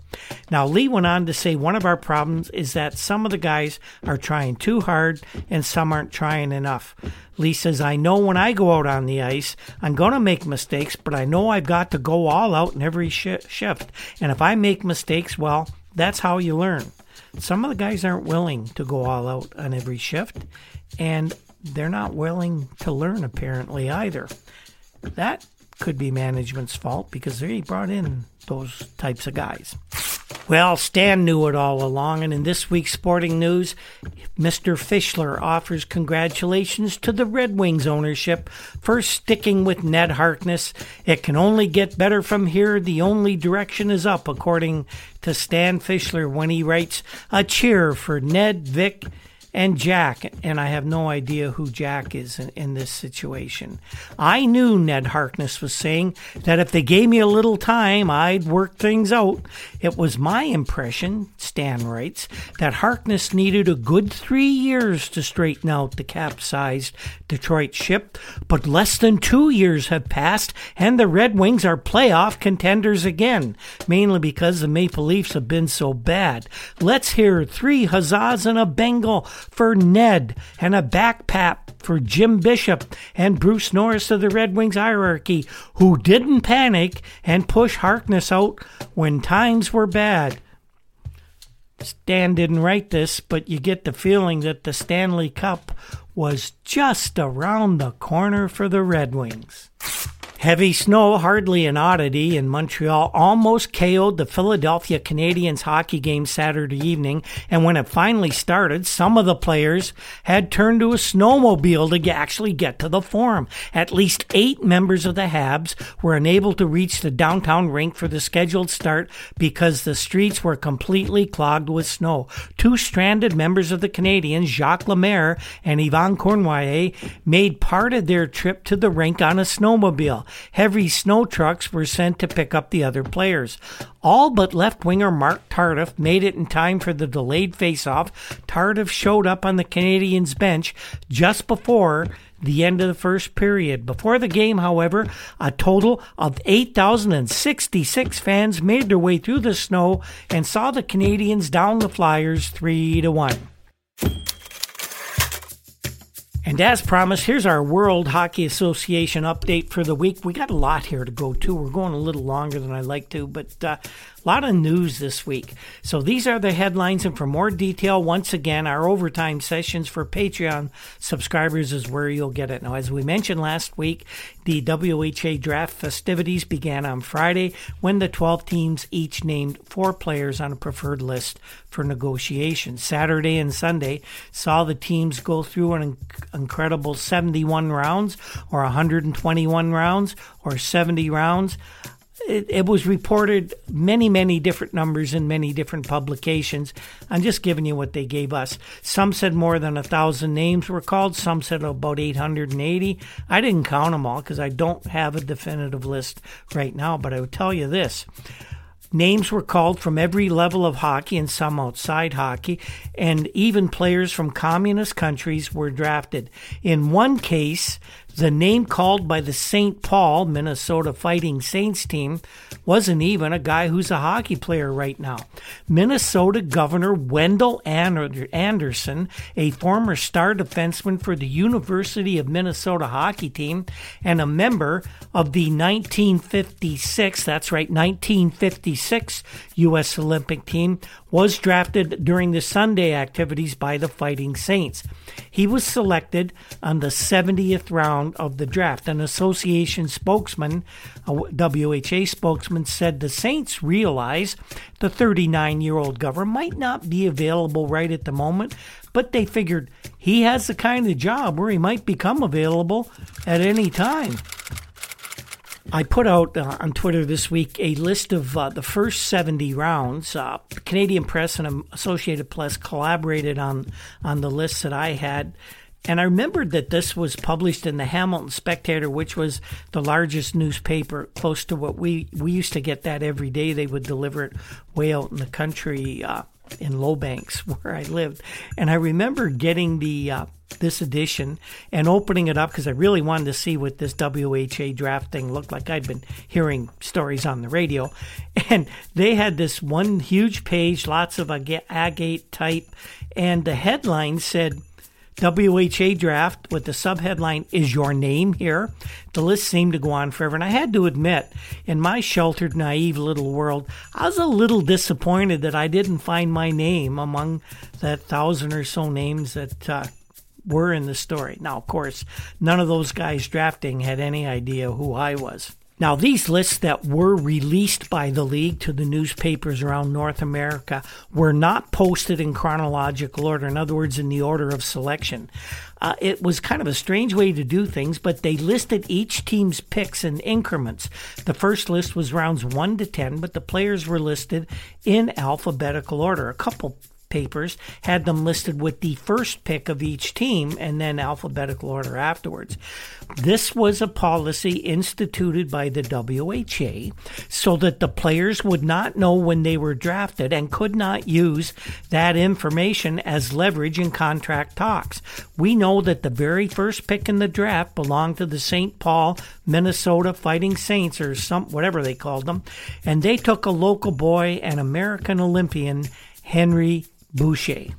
Now Ley went on to say one of our problems is that some of the guys are trying too hard and some aren't trying enough. Ley says, I know when I go out on the ice, I'm going to make mistakes, but I know I've got to go all out in every sh- shift. And if I make mistakes, well, that's how you learn. Some of the guys aren't willing to go all out on every shift, and they're not willing to learn apparently either. That could be management's fault because they brought in those types of guys. Well, Stan knew it all along, and in this week's sporting news, Mr. Fischler offers congratulations to the Red Wings ownership for sticking with Ned Harkness. It can only get better from here. The only direction is up, according to Stan Fischler when he writes, A cheer for Ned, Vic, and Jack, and I have no idea who Jack is in, in, this situation. I knew Ned Harkness was saying that if they gave me a little time, I'd work things out. It was my impression, Stan writes, that Harkness needed a good three years to straighten out the capsized Detroit ship, but less than two years have passed, and the Red Wings are playoff contenders again, mainly because the Maple Leafs have been so bad. Let's hear three huzzas and a Bengal for Ned and a back pat for Jim Bishop and Bruce Norris of the Red Wings hierarchy, who didn't panic and push Harkness out when times were bad. Stan didn't write this, but you get the feeling that the Stanley Cup was just around the corner for the Red Wings. Heavy snow, hardly an oddity in Montreal, almost KO'd the Philadelphia Canadiens hockey game Saturday evening, and when it finally started, some of the players had turned to a snowmobile to actually get to the forum. At least eight members of the Habs were unable to reach the downtown rink for the scheduled start because the streets were completely clogged with snow. Two stranded members of the Canadiens, Jacques Lemaire and Yvan Cournoyer, made part of their trip to the rink on a snowmobile heavy snow trucks were sent to pick up the other players. All but left winger Marc Tardif made it in time for the delayed faceoff. Tardif showed up on the Canadiens bench just before the end of the first period. Before the game, however, a total of 8,066 fans made their way through the snow and saw the Canadiens down the Flyers 3 to 1. And as promised, here's our World Hockey Association update for the week. We got a lot here to go to. We're going a little longer than I like to, but uh, a lot of news this week. So these are the headlines, and for more detail, once again, our overtime sessions for Patreon subscribers is where you'll get it. Now, as we mentioned last week, the WHA draft festivities began on Friday when the 12 teams each named four players on a preferred list for negotiation. Saturday and Sunday saw the teams go through an incredible 71 rounds or 121 rounds or 70 rounds it, it, was reported many, many different numbers in many different publications. I'm just giving you what they gave us. Some said more than a thousand names were called. Some said about 880. I didn't count them all because I don't have a definitive list right now. But I would tell you this: names were called from every level of hockey and some outside hockey, and even players from communist countries were drafted. In one case, the name called by the St. Paul, Minnesota Fighting Saints team wasn't even a guy who's a hockey player right now. Minnesota Governor Wendell Anderson, a former star defenseman for the University of Minnesota hockey team and a member of the 1956, that's right, 1956 U.S. Olympic team, was drafted during the Sunday activities by the Fighting Saints. He was selected on the 70th round of the draft. An association spokesman, a WHA spokesman, said the Saints realize the 39 year old governor might not be available right at the moment, but they figured he has the kind of job where he might become available at any time. I put out uh, on Twitter this week a list of uh, the first 70 rounds. Uh, Canadian Press and Associated Press collaborated on, on the list that I had. And I remembered that this was published in the Hamilton Spectator, which was the largest newspaper close to what we, we used to get that every day. They would deliver it way out in the country uh, in Lowbanks, where I lived. And I remember getting the uh, this edition and opening it up because I really wanted to see what this WHA draft thing looked like. I'd been hearing stories on the radio, and they had this one huge page, lots of agate type, and the headline said. WHA draft with the subheadline Is Your Name Here? The list seemed to go on forever. And I had to admit, in my sheltered, naive little world, I was a little disappointed that I didn't find my name among that thousand or so names that uh, were in the story. Now, of course, none of those guys drafting had any idea who I was. Now, these lists that were released by the league to the newspapers around North America were not posted in chronological order, in other words, in the order of selection. Uh, it was kind of a strange way to do things, but they listed each team's picks in increments. The first list was rounds 1 to 10, but the players were listed in alphabetical order. A couple papers had them listed with the first pick of each team and then alphabetical order afterwards. This was a policy instituted by the WHA so that the players would not know when they were drafted and could not use that information as leverage in contract talks. We know that the very first pick in the draft belonged to the St. Paul, Minnesota Fighting Saints or some whatever they called them, and they took a local boy, an American Olympian, Henry Boucha.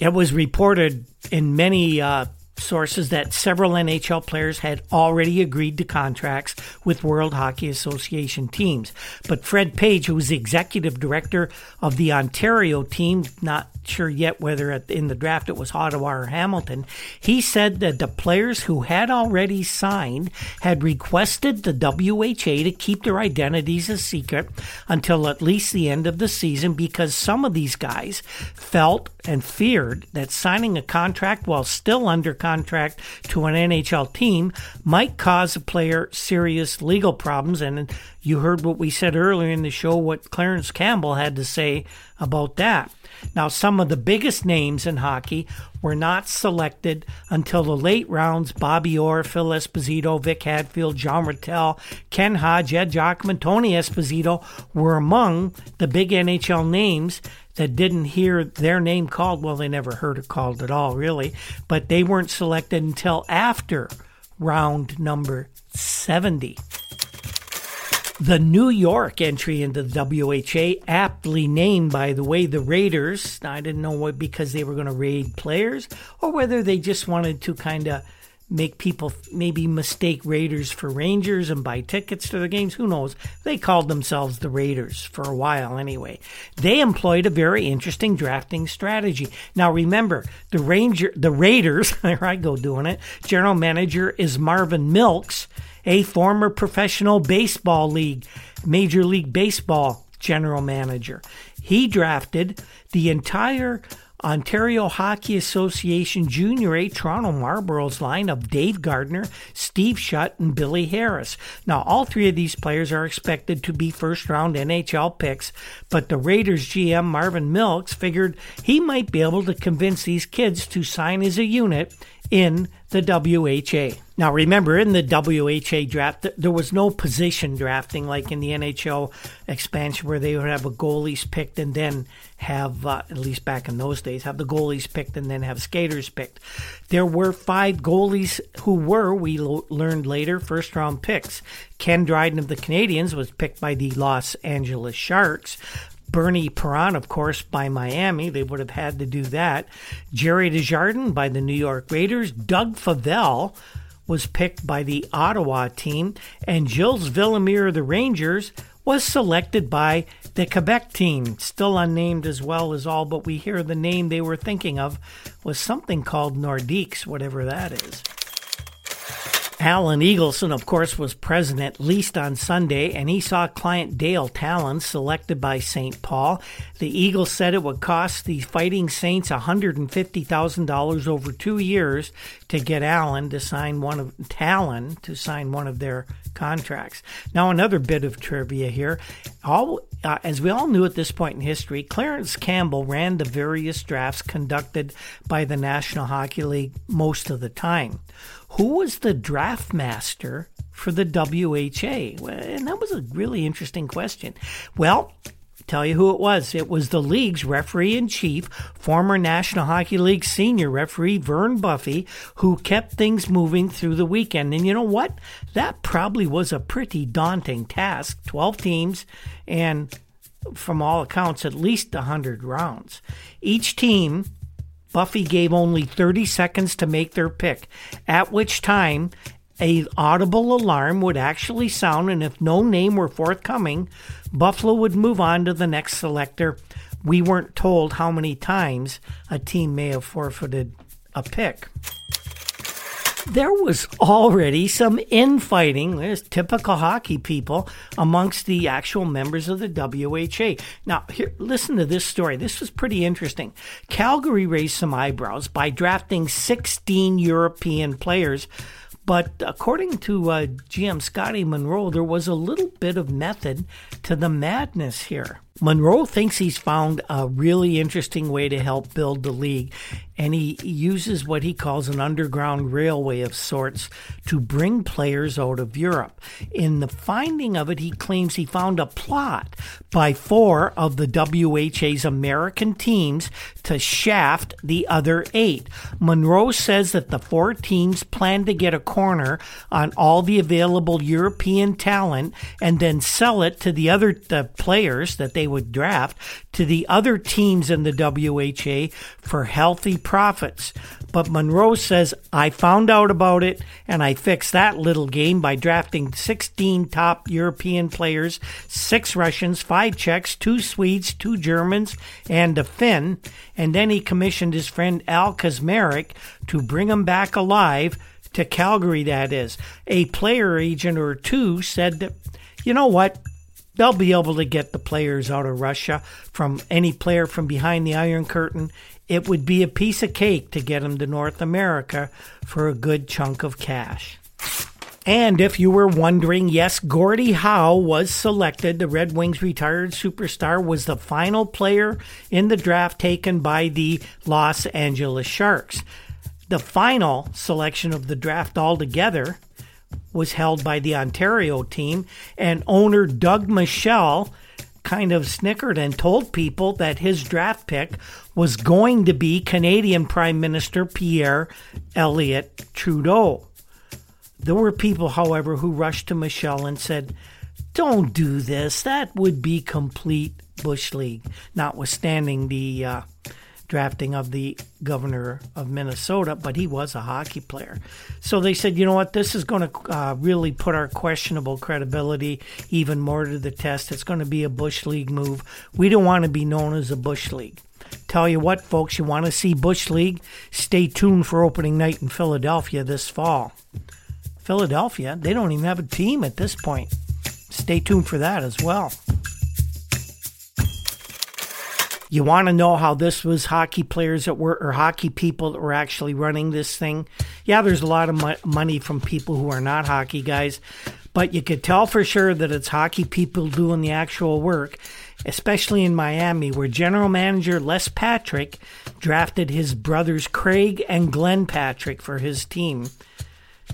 It was reported in many uh, sources that several NHL players had already agreed to contracts with World Hockey Association teams. But Fred Page, who was the executive director of the Ontario team, not sure yet whether in the draft it was Ottawa or Hamilton. He said that the players who had already signed had requested the WHA to keep their identities a secret until at least the end of the season because some of these guys felt and feared that signing a contract while still under contract to an NHL team might cause a player serious legal problems. And you heard what we said earlier in the show, what Clarence Campbell had to say about that. Now, some of the biggest names in hockey were not selected until the late rounds. Bobby Orr, Phil Esposito, Vic Hadfield, John Ratelle, Ken Hodge, Ed Giacomin, Tony Esposito were among the big NHL names that didn't hear their name called. Well, they never heard it called at all, really, but they weren't selected until after round number 70. The New York entry into the WHA, aptly named, by the way, the Raiders. I didn't know what because they were going to raid players or whether they just wanted to kind of make people maybe mistake Raiders for Rangers and buy tickets to the games. Who knows? They called themselves the Raiders for a while anyway. They employed a very interesting drafting strategy. Now remember, the Ranger, the Raiders, there I go doing it. General manager is Marvin Milkes, a former professional baseball league, Major League Baseball general manager. He drafted the entire Ontario Hockey Association Junior A Toronto Marlboros line of Dave Gardner, Steve Shutt, and Billy Harris. Now, all three of these players are expected to be first round NHL picks, but the Raiders GM Marvin Milkes figured he might be able to convince these kids to sign as a unit in the WHA. Now, remember, in the WHA draft, there was no position drafting like in the NHL expansion where they would have a goalies picked and then have, uh, at least back in those days, have the goalies picked and then have skaters picked. There were five goalies who were, we lo- learned later, first round picks. Ken Dryden of the Canadiens was picked by the Los Angeles Sharks. Bernie Parent, of course, by Miami. They would have had to do that. Gerry Desjardins by the New York Raiders. Doug Favell was picked by the Ottawa team. And Gilles Villemure of the Rangers was selected by the Quebec team, still unnamed as well as all, but we hear the name they were thinking of was something called Nordiques, whatever that is. Alan Eagleson, of course, was present at least on Sunday, and he saw client Dale Tallon selected by St. Paul. The Eagles said it would cost the Fighting Saints $150,000 over two years to get Allen to sign one of Tallon to sign one of their contracts. Now, another bit of trivia here. All, uh, as we all knew at this point in history, Clarence Campbell ran the various drafts conducted by the National Hockey League most of the time. Who was the draft master for the WHA? And that was a really interesting question. Well, tell you who it was. It was the league's referee in chief, former National Hockey League senior referee Vern Buffey, who kept things moving through the weekend. And you know what? That probably was a pretty daunting task 12 teams and, from all accounts, at least 100 rounds. Each team. Buffey gave only 30 seconds to make their pick, at which time a audible alarm would actually sound, and if no name were forthcoming, Buffalo would move on to the next selector. We weren't told how many times a team may have forfeited a pick. There was already some infighting, there's typical hockey people, amongst the actual members of the WHA. Now, here, listen to this story. This was pretty interesting. Calgary raised some eyebrows by drafting 16 European players but according to uh, GM Scotty Munro, there was a little bit of method to the madness here. Munro thinks he's found a really interesting way to help build the league, and he uses what he calls an underground railway of sorts to bring players out of Europe. In the finding of it, he claims he found a plot by four of the WHA's American teams to shaft the other eight. Munro says that the four teams plan to get a corner on all the available European talent and then sell it to the other the players that they would draft to the other teams in the WHA for healthy profits. But Munro says, I found out about it and I fixed that little game by drafting 16 top European players, six Russians, five Czechs, two Swedes, two Germans, and a Finn. And then he commissioned his friend Al Kazmarek to bring him back alive to Calgary, that is. A player agent or two said that, you know what? They'll be able to get the players out of Russia from any player from behind the Iron Curtain. It would be a piece of cake to get them to North America for a good chunk of cash. And if you were wondering, yes, Gordie Howe was selected. The Red Wings retired superstar was the final player in the draft taken by the Los Angeles Sharks. The final selection of the draft altogether was held by the Ontario team, and owner Doug Michel kind of snickered and told people that his draft pick was going to be Canadian Prime Minister Pierre Elliott Trudeau. There were people, however, who rushed to Michel and said, Don't do this. That would be complete Bush League, notwithstanding the uh, drafting of the governor of Minnesota, but he was a hockey player. So they said, you know what, this is going to uh, really put our questionable credibility even more to the test. It's going to be a Bush League move. We don't want to be known as a Bush League. Tell you what, folks, you want to see Bush League? Stay tuned for opening night in Philadelphia this fall. Philadelphia, they don't even have a team at this point. Stay tuned for that as well. You want to know how this was hockey players that were, or hockey people that were actually running this thing? Yeah, there's a lot of mo- money from people who are not hockey guys, but you could tell for sure that it's hockey people doing the actual work, especially in Miami, where general manager Les Patrick drafted his brothers Craig and Glenn Patrick for his team.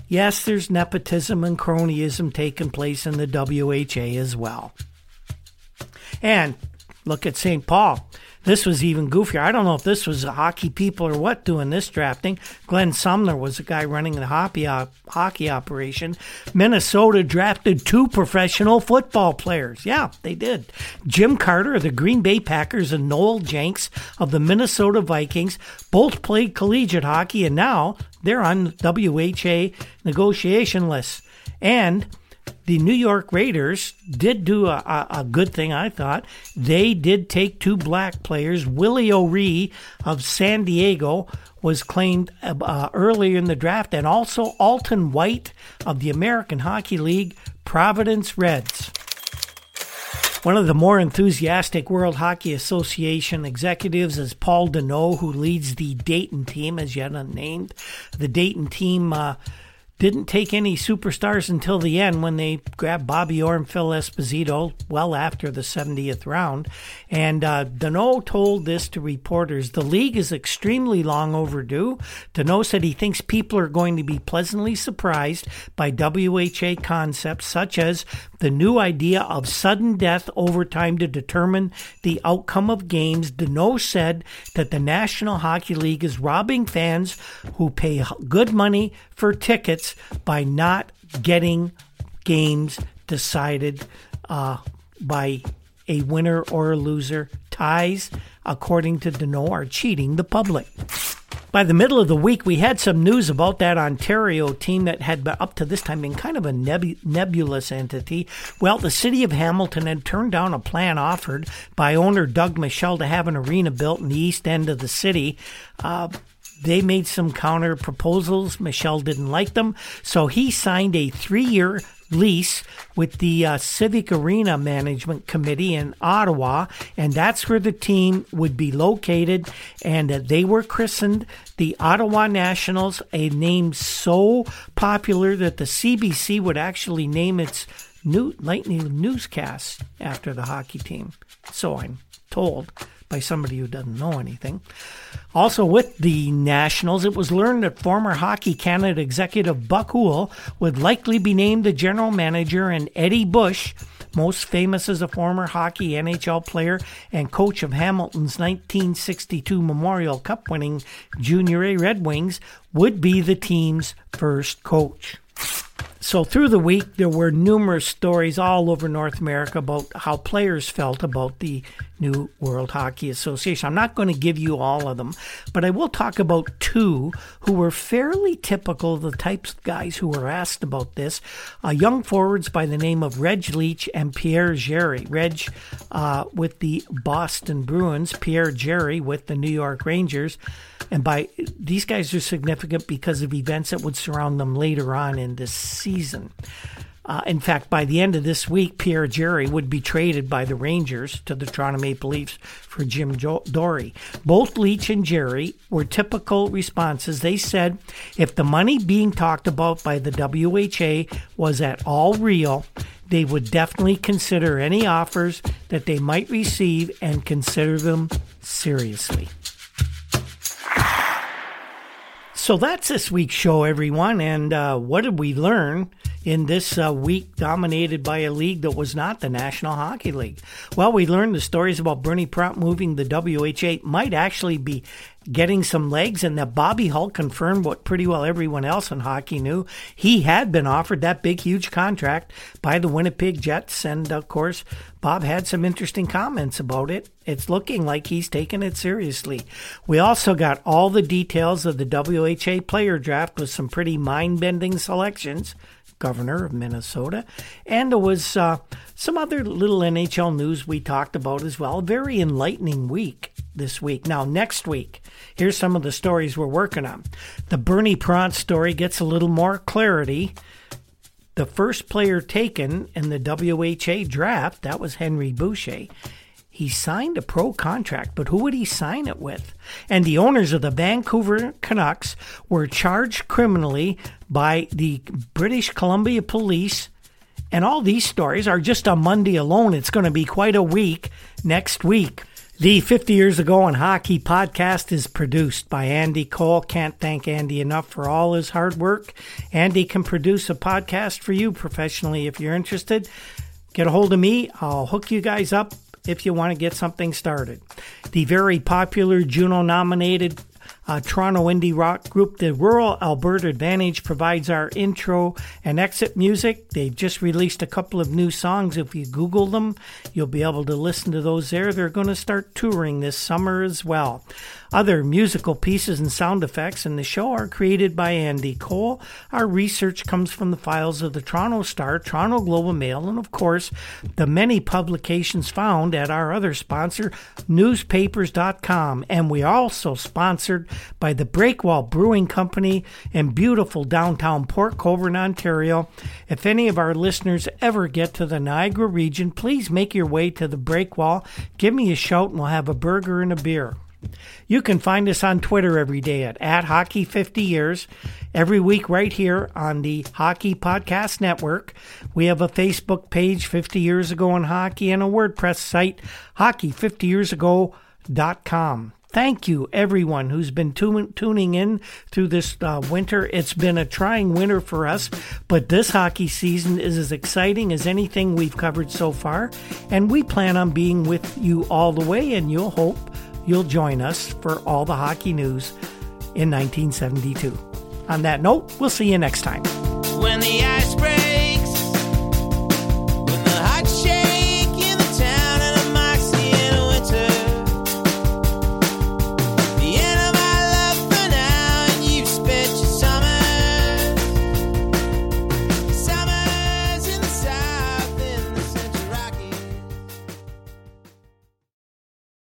Yes, there's nepotism and cronyism taking place in the WHA as well. And look at St. Paul. This was even goofier. I don't know if this was hockey people or what doing this drafting. Glen Sonmor was the guy running the hockey, op- hockey operation. Minnesota drafted two professional football players. Yeah, they did. Jim Carter of the Green Bay Packers and Noel Jenke of the Minnesota Vikings both played collegiate hockey, and now they're on WHA negotiation lists. And the New York Raiders did do a, a, a, good thing, I thought. They did take two black players. Willie O'Ree of San Diego was claimed uh, earlier in the draft, and also Alton White of the American Hockey League, Providence Reds. One of the more enthusiastic World Hockey Association executives is Paul Deneau, who leads the Dayton team, as yet unnamed. The Dayton team. Uh, didn't take any superstars until the end when they grabbed Bobby Orr and Phil Esposito well after the 70th round. And uh, told this to reporters The league is extremely long overdue. Deneau said he thinks people are going to be pleasantly surprised by WHA concepts such as the new idea of sudden death overtime to determine the outcome of games. Deneau said that the National Hockey League is robbing fans who pay good money for tickets by not getting games decided uh, by a winner or a loser. Ties, according to Deneau, are cheating the public. By the middle of the week, we had some news about that Ontario team that had been, up to this time been kind of a nebulous entity. Well, the city of Hamilton had turned down a plan offered by owner Doug Michel to have an arena built in the east end of the city. Uh, they made some counter proposals. Michel didn't like them. So he signed a three year lease with the uh, Civic Arena Management Committee in Ottawa, and that's where the team would be located. And uh, they were christened the Ottawa Nationals, a name so popular that the CBC would actually name its new nightly newscast after the hockey team. So I'm told by somebody who doesn't know anything. Also, with the Nationals, it was learned that former Hockey Canada executive Buck Houle would likely be named the general manager, and Eddie Bush, most famous as a former hockey NHL player and coach of Hamilton's 1962 Memorial Cup winning Junior A Red Wings, would be the team's first coach. So through the week, there were numerous stories all over North America about how players felt about the new World Hockey Association. I'm not going to give you all of them, but I will talk about two who were fairly typical of the types of guys who were asked about this. Uh, young forwards by the name of Reg Leach and Pierre Jarry. Reg uh, with the Boston Bruins, Pierre Jarry with the New York Rangers. And by these guys are significant because of events that would surround them later on in this season. Uh, in fact, by the end of this week, Pierre Jarry would be traded by the Rangers to the Toronto Maple Leafs for Jim jo- Dorey. Both Leach and Jarry were typical responses. They said if the money being talked about by the WHA was at all real, they would definitely consider any offers that they might receive and consider them seriously. So that's this week's show, everyone. And uh, what did we learn? In this uh, week dominated by a league that was not the National Hockey League? Well, we learned the stories about Bernie Prout moving the WHA might actually be getting some legs, and that Bobby Hull confirmed what pretty well everyone else in hockey knew. He had been offered that big, huge contract by the Winnipeg Jets, and of course, Bob had some interesting comments about it. It's looking like he's taking it seriously. We also got all the details of the WHA player draft with some pretty mind bending selections governor of Minnesota. And there was uh, some other little NHL news we talked about as well. Very enlightening week this week. Now, next week, here's some of the stories we're working on. The Bernie Prout story gets a little more clarity. The first player taken in the WHA draft, that was Henry Boucha. He signed a pro contract, but who would he sign it with? And the owners of the Vancouver Canucks were charged criminally by the British Columbia Police. And all these stories are just on Monday alone. It's going to be quite a week next week. The 50 Years Ago in Hockey podcast is produced by Andy Cole. Can't thank Andy enough for all his hard work. Andy can produce a podcast for you professionally if you're interested. Get a hold of me. I'll hook you guys up if you want to get something started. The very popular Juno nominated uh, Toronto indie rock group, the Rural Alberta Advantage, provides our intro and exit music. They've just released a couple of new songs. If you Google them, you'll be able to listen to those there. They're going to start touring this summer as well. Other musical pieces and sound effects in the show are created by Andy Cole. Our research comes from the files of the Toronto Star, Toronto Globe and Mail, and of course, the many publications found at our other sponsor, newspapers.com. And we are also sponsored by the Breakwall Brewing Company in beautiful downtown Port Colborne, Ontario. If any of our listeners ever get to the Niagara region, please make your way to the Breakwall. Give me a shout and we'll have a burger and a beer. You can find us on Twitter every day at, at Hockey 50 Years. Every week, right here on the Hockey Podcast Network. We have a Facebook page, 50 Years Ago in Hockey, and a WordPress site, hockey50yearsago.com. Thank you, everyone who's been tuning in through this uh, winter. It's been a trying winter for us, but this hockey season is as exciting as anything we've covered so far, and we plan on being with you all the way, and you'll hope you'll join us for all the hockey news in 1972. On that note, we'll see you next time.